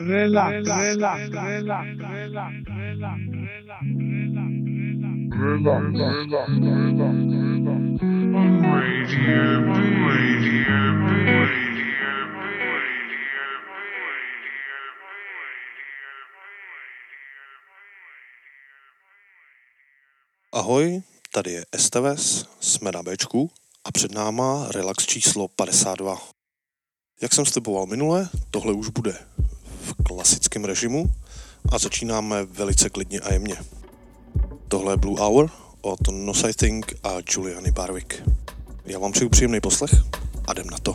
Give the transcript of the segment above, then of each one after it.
relax, relax, relax, relax, relax. Ahoj, tady je Esteves, jsme na Bčku a před náma relax číslo 52. Jak jsem sliboval minule, tohle už bude v klasickém režimu a začínáme velice klidně a jemně. Tohle je Blue Hour od No Sighting a Juliany Barwick. Já vám přeju příjemný poslech a jdem na to.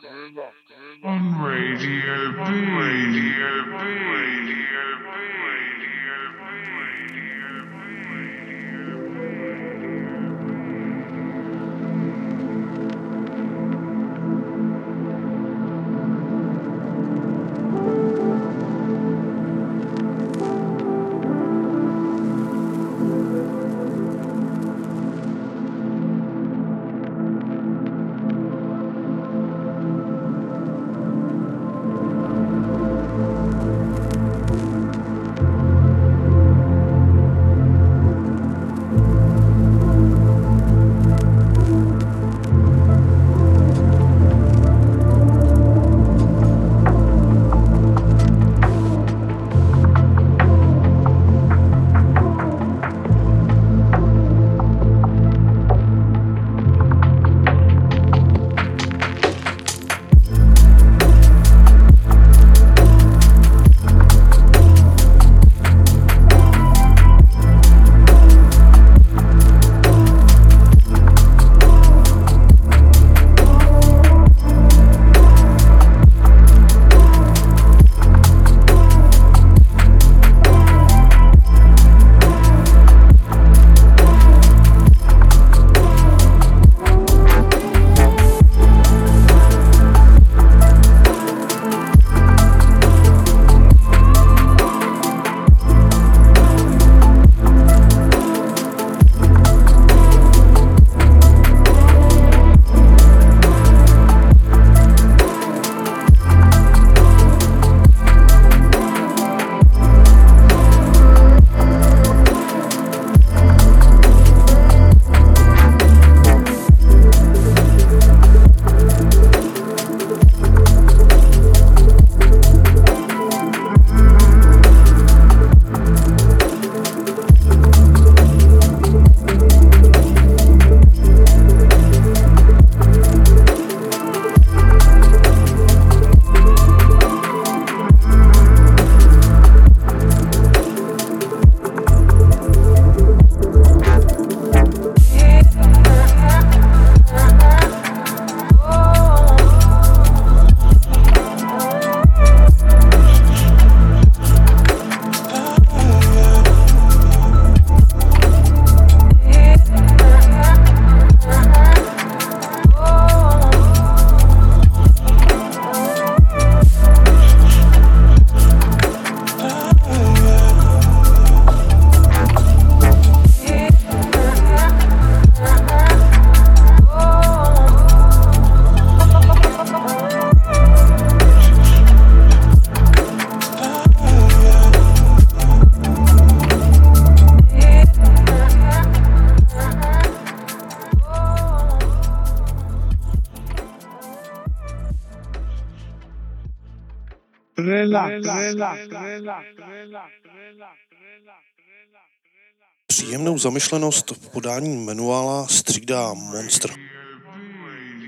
zamyšlenost podání manuála střídá monstr.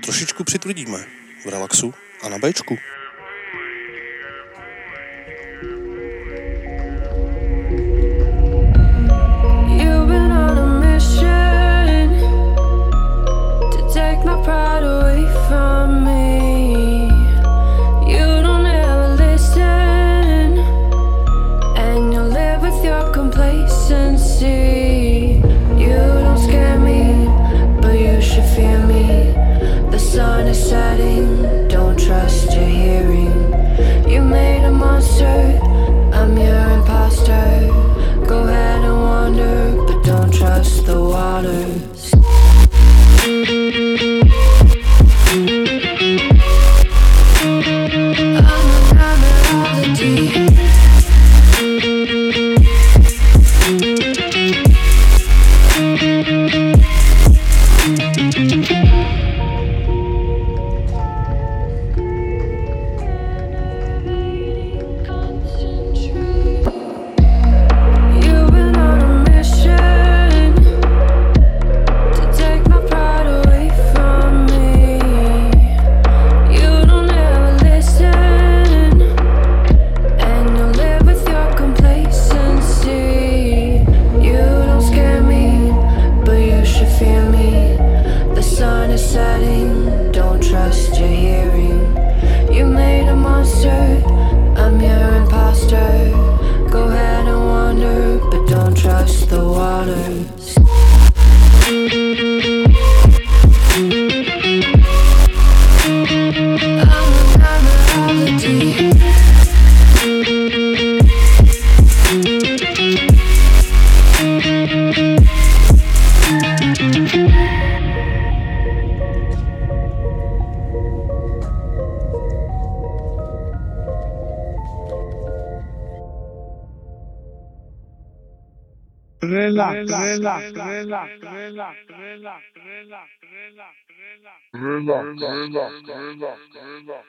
Trošičku přitvrdíme v relaxu a na bečku. yeah, yeah.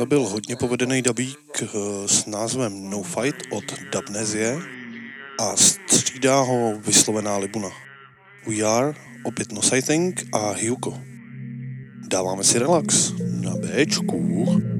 Tohle byl hodně povedený dabík eh, s názvem No Fight od Dubnezie a střídá ho vyslovená libuna. We Are, opět No Sighting a Hyuko. Dáváme si relax na Bčku.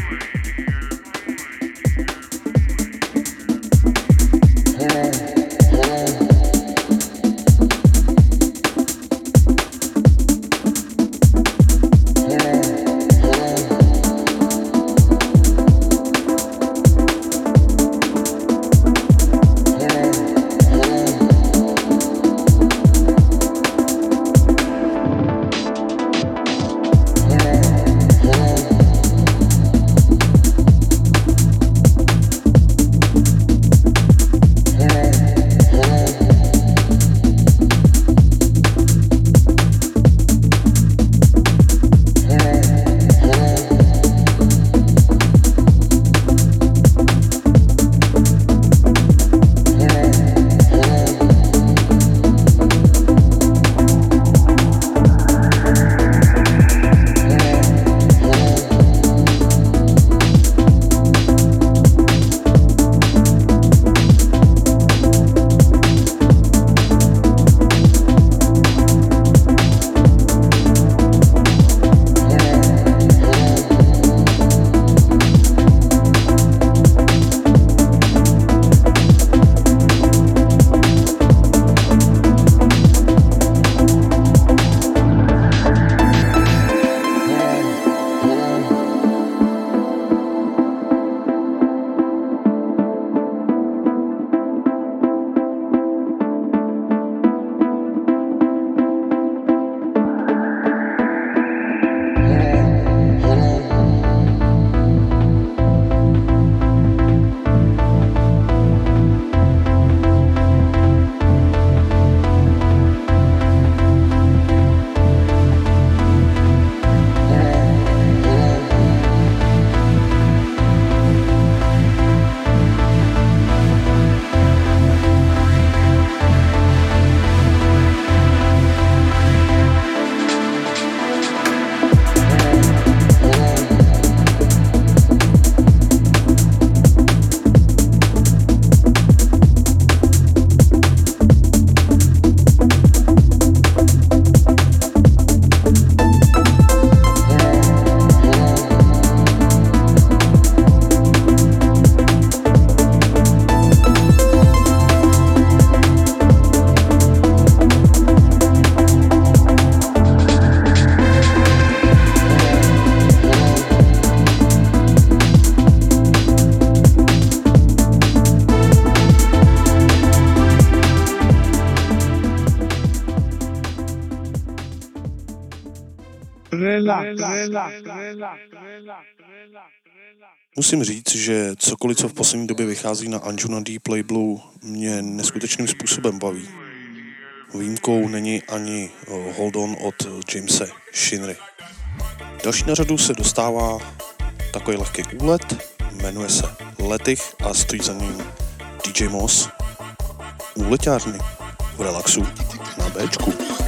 Musím říct, že cokoliv, co v poslední době vychází na Anjuna Deep labelu, mě neskutečným způsobem baví. Výjimkou není ani Hold On od Jamese Shinry. Další na řadu se dostává takový lehký úlet, jmenuje se Letich a stojí za ním DJ Moss. Úleťárny v relaxu na Bčku.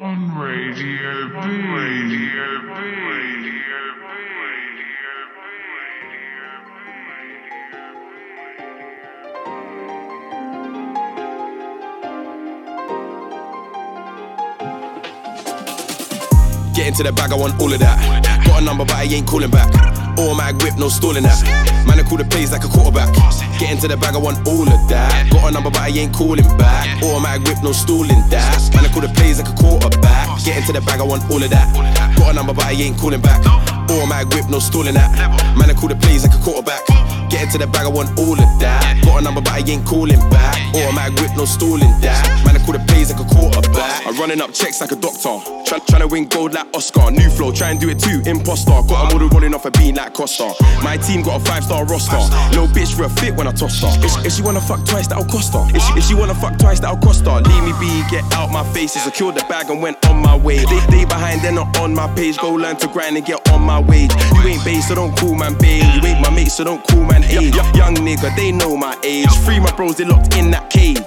On Radio B. Radio B. Radio Get into the bag, I want all of that. Got a number, but I ain't calling back. Automatic whip, no stalling that. Man, I call the plays like a quarterback. Get into the bag, I want all of that. Got a number, but I ain't calling back. Automatic whip, no stalling that. Man, I call the plays like a quarterback. Get into the bag, I want all of that. Got a number, but I ain't calling back. Automatic whip, no stalling that. Man, I call the plays like a quarterback. Get into the bag, I want all of that. Got a number, but I ain't calling back. Automatic whip, no stalling that. Man, I call the plays like a quarterback. I'm running up checks like a doctor. Try, trying to win gold like Oscar. New flow, try and do it too. Imposter. Got a model rolling off a bean like Costa. My team got a five star roster. Little bitch real fit when I toss her. If, if she wanna fuck twice, that'll cost her. If she, if she wanna fuck twice, that'll cost her. Leave me be, get out my face. Secured the bag and went on my way. They, they behind, they're not on my page. Go learn to grind and get on my wage. You ain't base, so don't call man babe. You ain't my mate, so don't call man age. Young nigga, they know my age. Free my bros, they locked in that cage.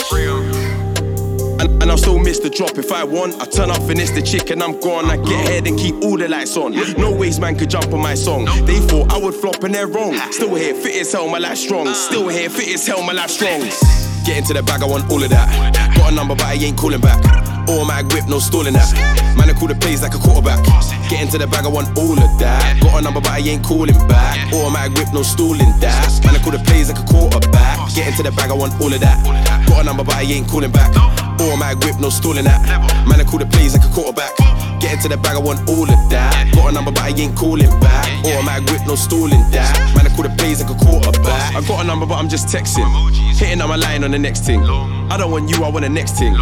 And, and I'll still miss the drop if I want. I turn up, finish the chick, and I'm gone. I get ahead and keep all the lights on. No ways man could jump on my song. They thought I would flop and they're wrong. Still here, fit as hell, my life strong. Still here, fit as hell, my life strong. Get into the bag, I want all of that. Got a number, but I ain't calling back. Automatic whip, no stalling that. Man, I call the plays like a quarterback. Get into the bag, I want all of that. Got a number, but I ain't calling back. Automatic whip, no stalling that. Man, I call the plays like a quarterback. Get into the bag, I want all of that. Got a number, but I ain't calling back. Automatic whip, no stalling that. Man, I call the plays like a quarterback. Get into the bag, I want all of that. Got a number, but I ain't calling back. Automatic whip, no stalling that. Man, I call the plays like a quarterback. I got a number, but I'm just texting. Hitting on my line on the next thing. I don't want you, I want the next thing.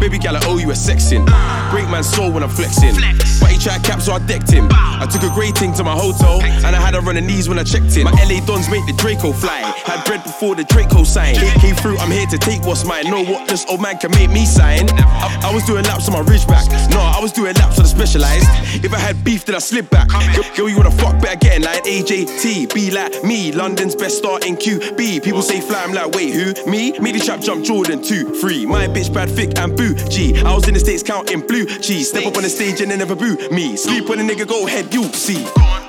Baby gal, I owe you a sexing. Break man's soul when I'm flexing. But he chat cap, so I decked him. I took a great thing to my hotel, and I had her on her knees when I checked in. My LA dons make the Draco fly. Had bread before the Draco sign. Came through, I'm here to take what's mine. Know what this old man can make me sign. I, I was doing laps on my ridgeback. No, I was doing laps on the specialized. If I had beef, then I slip back. Girl, you wanna fuck better getting like AJT. Be like me, London's best star starting QB. People say fly, I'm like, wait, who? Me? Me the trap jump Jordan 2, 3. My bitch bad, thick and boo. G. I was in the States counting blue cheese. Step up on the stage and they never boo me. Sleep when a nigga go ahead, you see.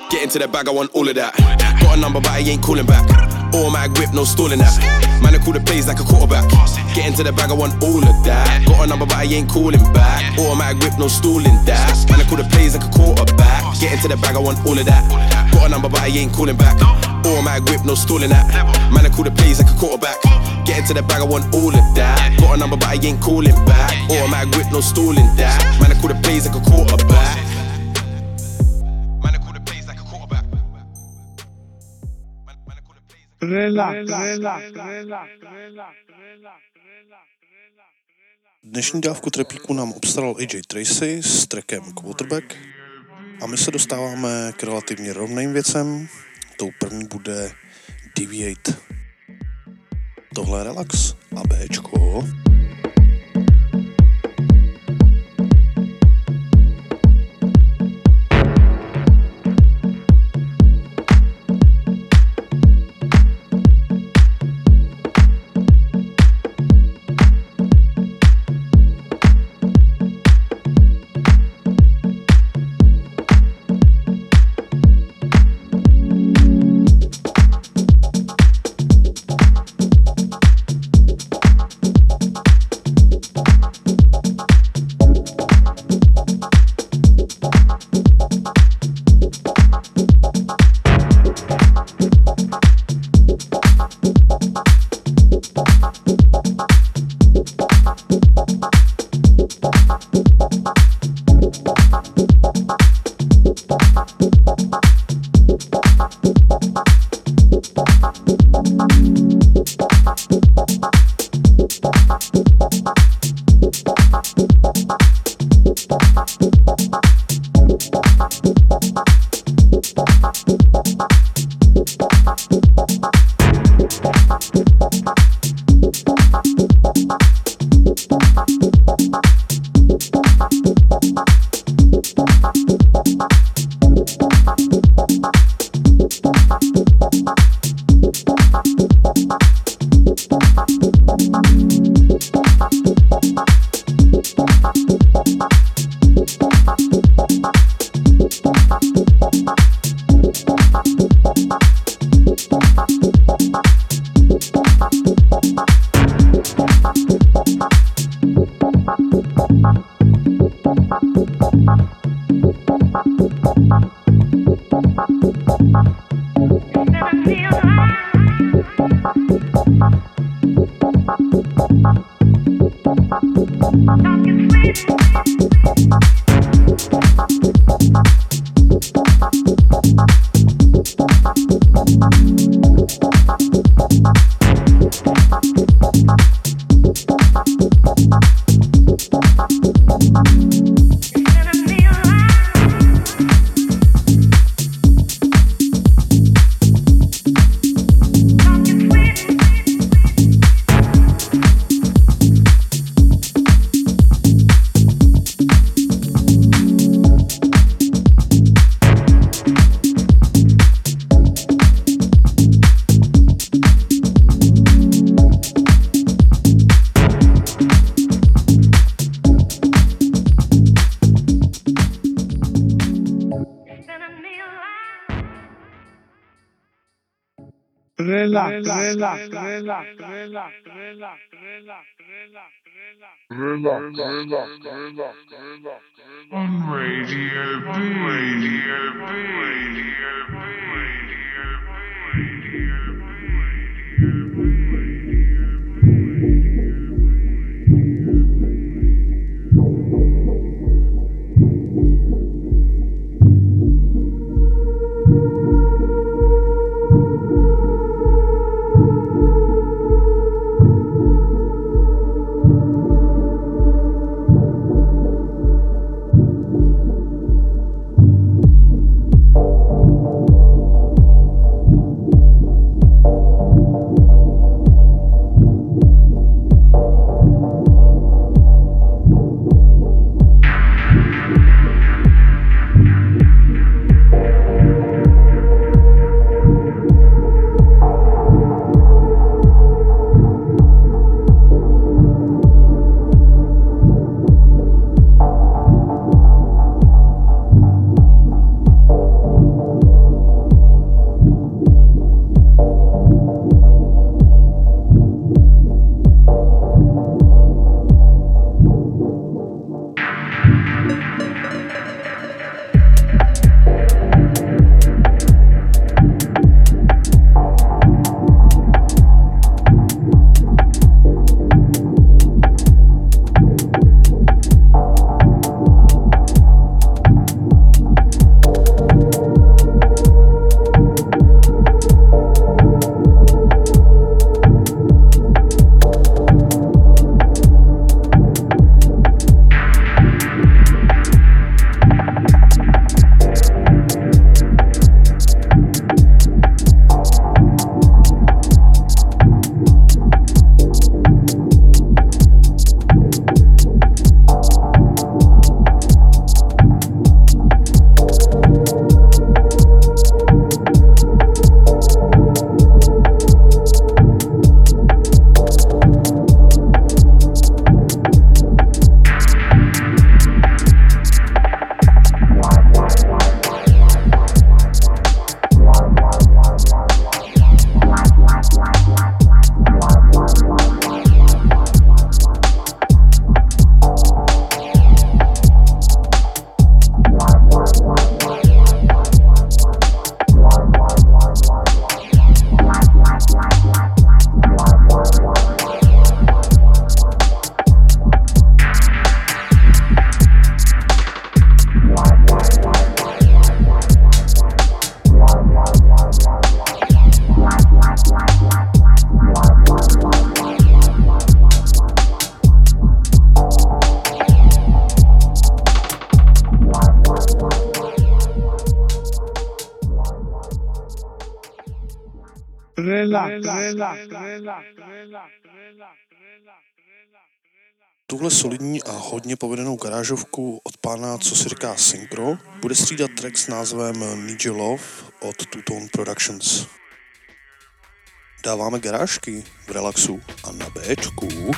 Get into the bag, I want all of that. Got a number, but I ain't calling back. Automatic whip, no stalling that. Man, I call the plays like a quarterback. Get into the bag, I want all of that. Got a number, but I ain't calling back. Automatic whip, no stalling that. Man, I call the plays like a quarterback. Get into the bag, I want all of that. Got a number, but I ain't calling back. Automatic whip, no stalling that. Man, I call the plays like a quarterback. Get into the bag, I want all of that. Got a number, but I ain't calling back. Automatic whip, no stalling that. Man, I call the plays like a quarterback. Relax, Dnešní dávku trepíku nám obstaral AJ Tracy s trackem Quarterback a my se dostáváme k relativně rovným věcem. Tou první bude Deviate. Tohle je Relax a Bčko. On Radio B. Radio B. Radio B. Tuhle solidní a hodně povedenou garážovku od pána, co si říká Synchro, bude střídat track s názvem Need Your Love od Two Tone Productions. Dáváme garážky v relaxu a na Bčku.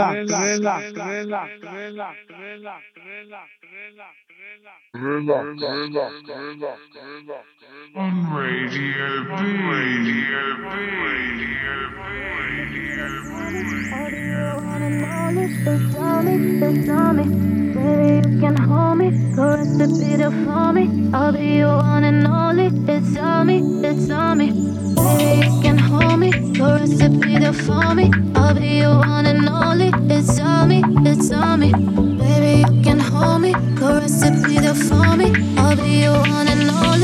On Radio B. Radio B. Radio B. Radio It's on me, it's on me. Baby, you can hold me, caress the beat up for me. I'll be your one and only. It's on me, it's on me. Baby, you can hold me, caress the beat up for me. I'll be your one and only. It's on me, it's on me. Baby, you can hold me, caress the beat up for me. I'll be your one and only.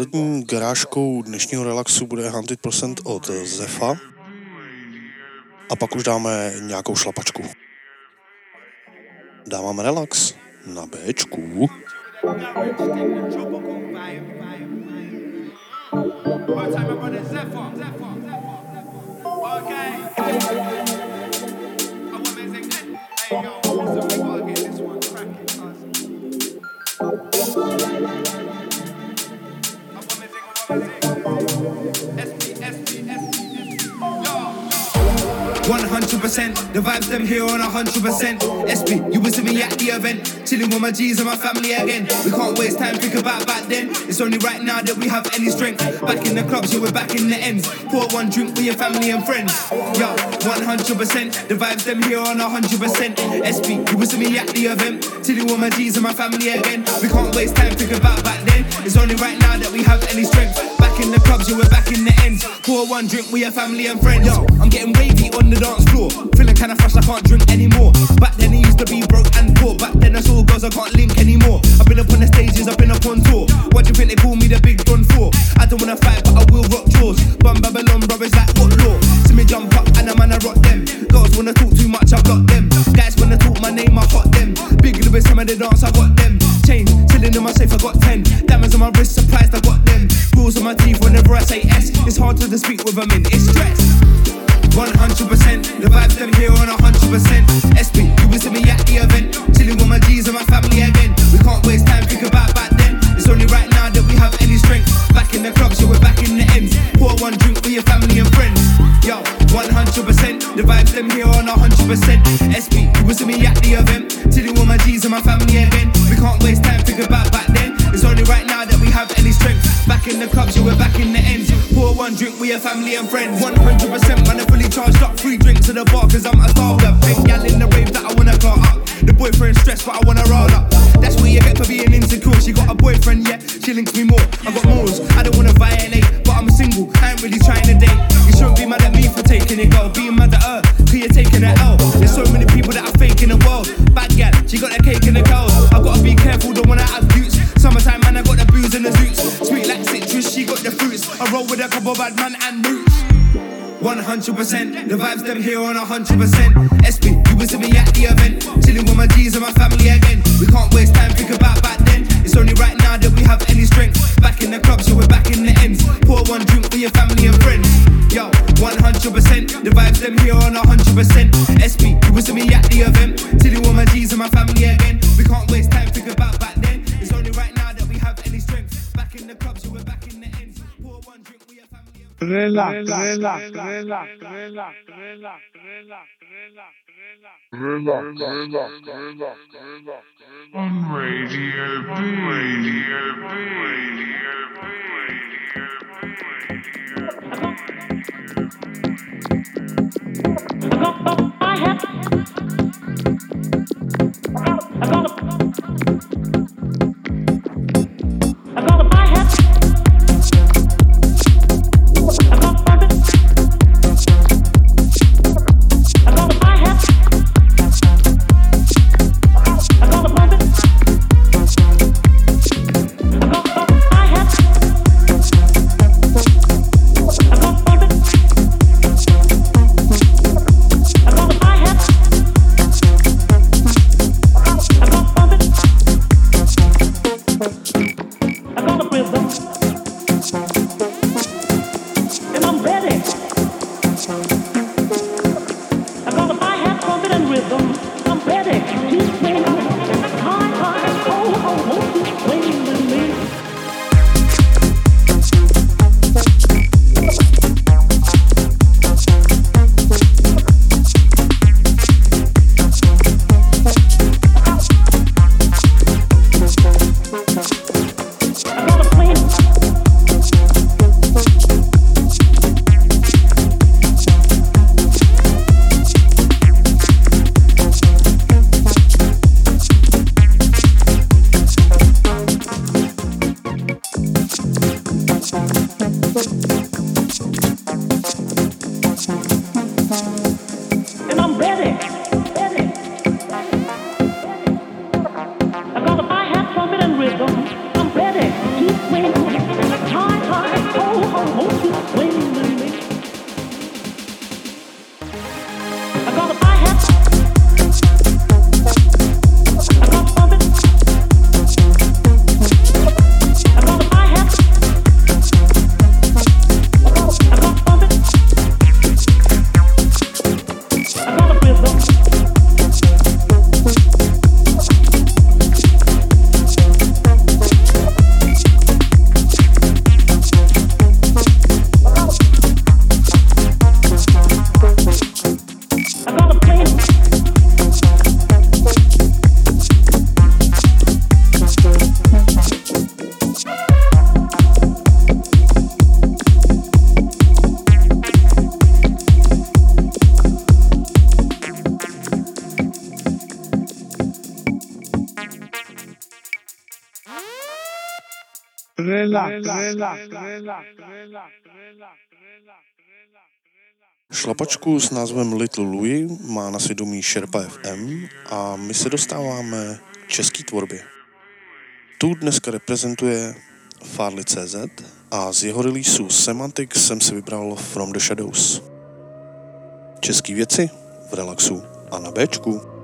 Poslední garážkou dnešního relaxu bude Hunted Percent od Zefa a pak už dáme nějakou šlapačku. Dávám relax na B. Okay. A woman's Hey yo, 100%. The vibes them here on 100%. SP, you was with me at the event. Chilling with my G's and my family again. We can't waste time, think about back then. It's only right now that we have any strength. Back in the club, yeah, we're back in the ends. Pour one drink with your family and friends. Yo, 100%. The vibes them here on 100%. SP, you was with me at the event. Chilling with my G's and my family again. We can't waste time, think about back then. It's only right now that we have any strength. Back in the clubs, yeah, we're back in the ends. Pour one drink with your family and friends. Yo, I'm getting wavy on the dance floor. Feeling kinda fresh, I can't drink anymore. Back then it used to be broke and poor. Back then I saw girls I can't link anymore. I've been up on the stages, I've been up on tour. What do you think they call me the big gun for? I don't wanna fight, but I will rock jaws. Bum Babylon brothers like what law? See me jump up and a man I rock them. Girls wanna talk too much, I block them. Guys wanna talk my name, I hot them. Big Louis, some of the dance, I got them. Chains, chilling in my safe, I got ten. Diamonds on my wrist, surprised I got To speak with them in, it's stress. 100%, the vibes them here on 100%. SP, you was with me at the event, chilling with my G's and my family again. We can't waste time, think about back then. It's only right now that we have any strength. Back in the clubs, so we're back in the ends. Pour one drink for your family and friends. Yo, 100%, the vibes them here on 100%. SP, you was with me at the event, chilling with my G's and my family again. One drink with your family and friends. 100% man, I'm fully charged up. Free drink to the bar, cause I'm a star. starter. Big gal in the rave that I wanna go up. The boyfriend stressed, but I wanna roll up. That's what you get for being insecure. She got a boyfriend, yeah, she links me more. I got morals, I don't wanna violate, but I'm single, I ain't really trying with a couple bad man and roots. 100%, the vibes them here on 100%. SP, you was with me at the event, chilling with my G's and my family again. We can't waste time, think about back then. It's only right now that we have any strength. Back in the club, so we're back in the ends. Pour one drink for your family and friends. Yo, 100%, the vibes them here on 100%. SP, you was with me at the event, Relax, relax, relax, relax, relax, relax, relax, relax. On Radio B. Radio B. Radio B. I got a Šlapačku s názvem Little Louis má na svědomí Sherpa FM a my se dostáváme k český tvorbě. Tu dneska reprezentuje Farley.cz a z jeho releaseu Semantic jsem si vybral From the Shadows. Český věci v relaxu a na Bčku.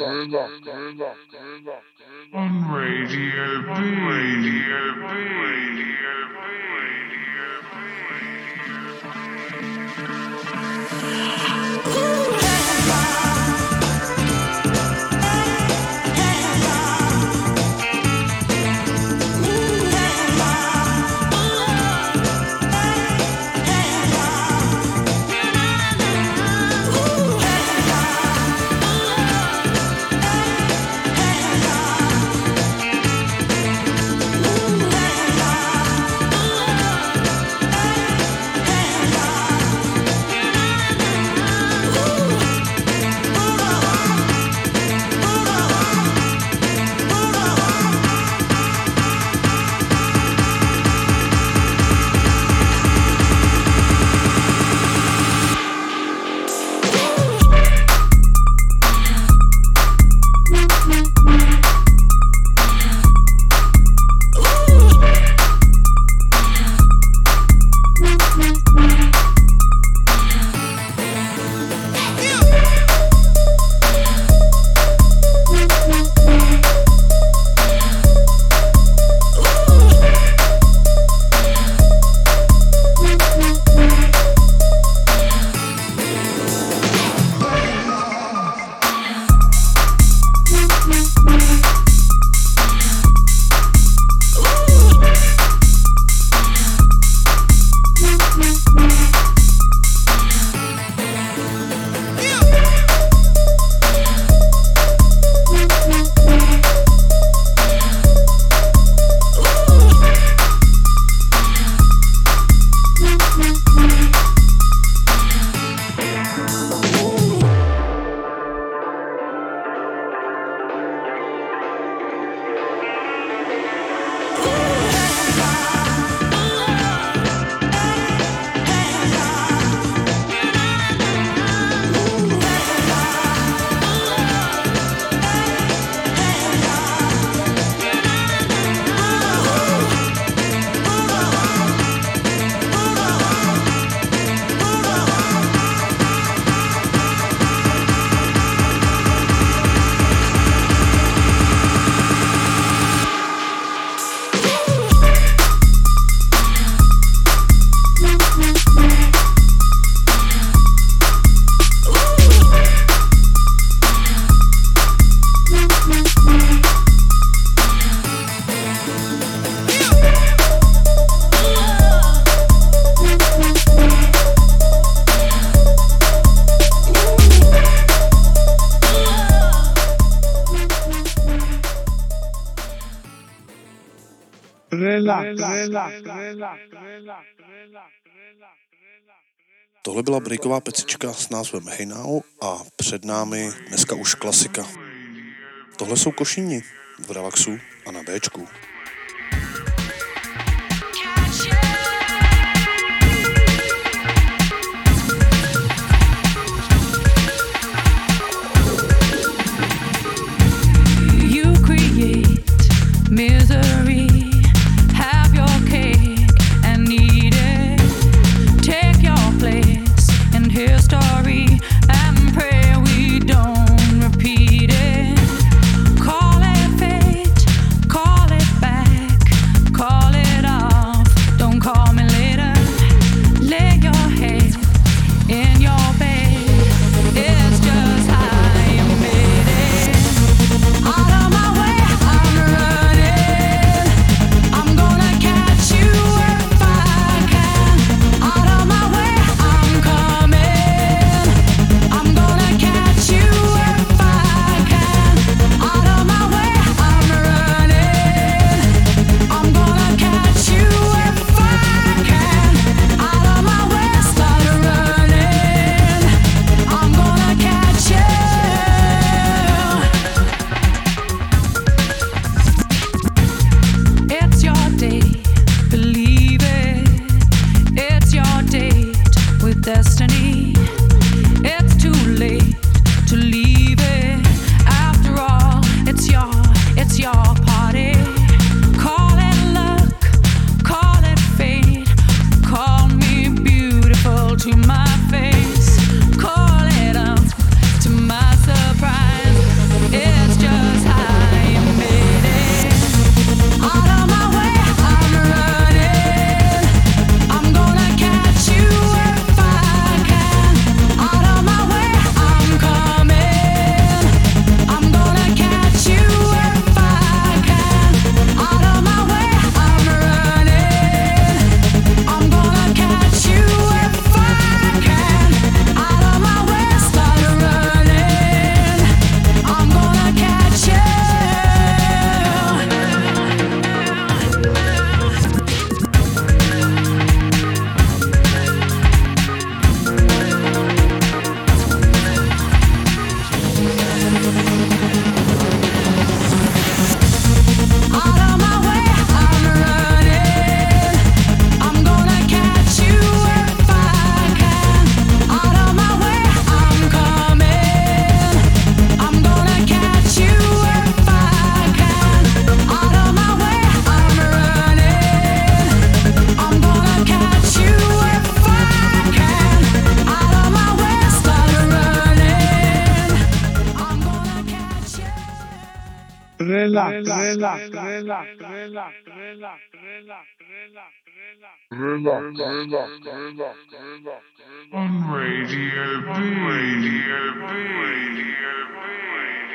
On Tohle byla breaková pecička s názvem Hey Now a před námi dneska už klasika. Tohle jsou košíni v relaxu a na Bčku. On Radio B. Radio On Radio B.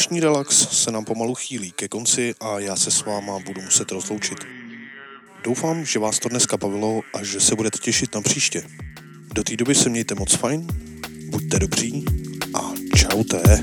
Dnešní relax se nám pomalu chýlí ke konci a já se s váma budu muset rozloučit. Doufám, že vás to dneska bavilo a že se budete těšit na příště. Do té doby se mějte moc fajn, buďte dobří a čaute.